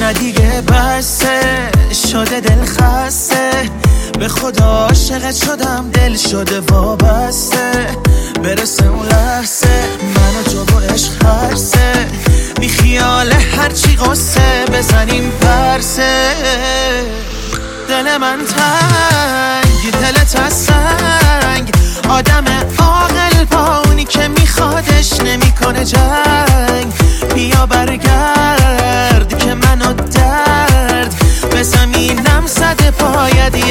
نه دیگه بسه شده دل خسته. به خدا عاشقت شدم دل شده وابسته. برسه اون لحظه منو تو با عشق هرسه. بی خیال هرچی قصه بزنیم پرسه دل من تنگ دلت از سنگ. آدم عاقل با که میخوادش نمی‌کنه جنگ. بیا برگرد.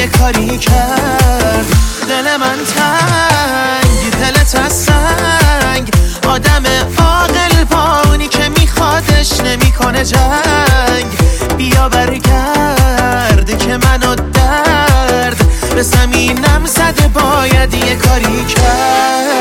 کاری کرد. دل من تنگ دلت از سنگ. آدم عاقل پاونی که میخوادش نمی‌کنه جنگ. بیا برگرد که منو درد. به زمینم زده باید یه کاری کرد.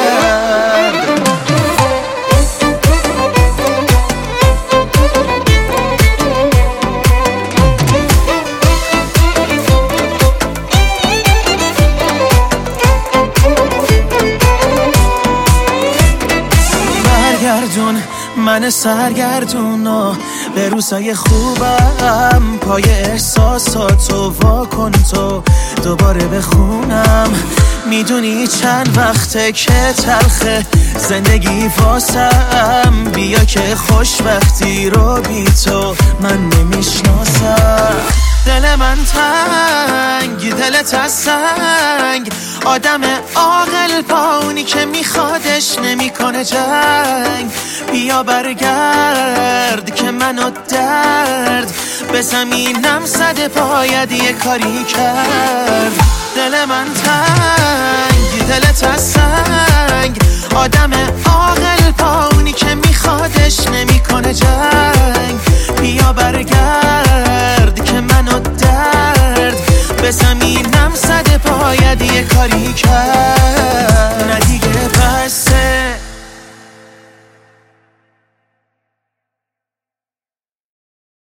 برگردون من سرگردون و به روزای خوبم. پای احساساتو وا کن تو دوباره بخونم می‌دونی چند وقته که تلخه زندگی واسم. بیا که خوشبختی رو بی تو من نمی‌شناسم. دل من تنگ دلت از سنگ. آدم عاقل پاونی که میخوادش نمی‌کنه جنگ. بیا برگرد که منو درد. به زمینم صد باید یه کاری کرد. دل من تنگ دلت از سنگ. آدم عاقل پاونی که میخوادش نمی‌کنه جنگ. بیا برگرد کاری کرد.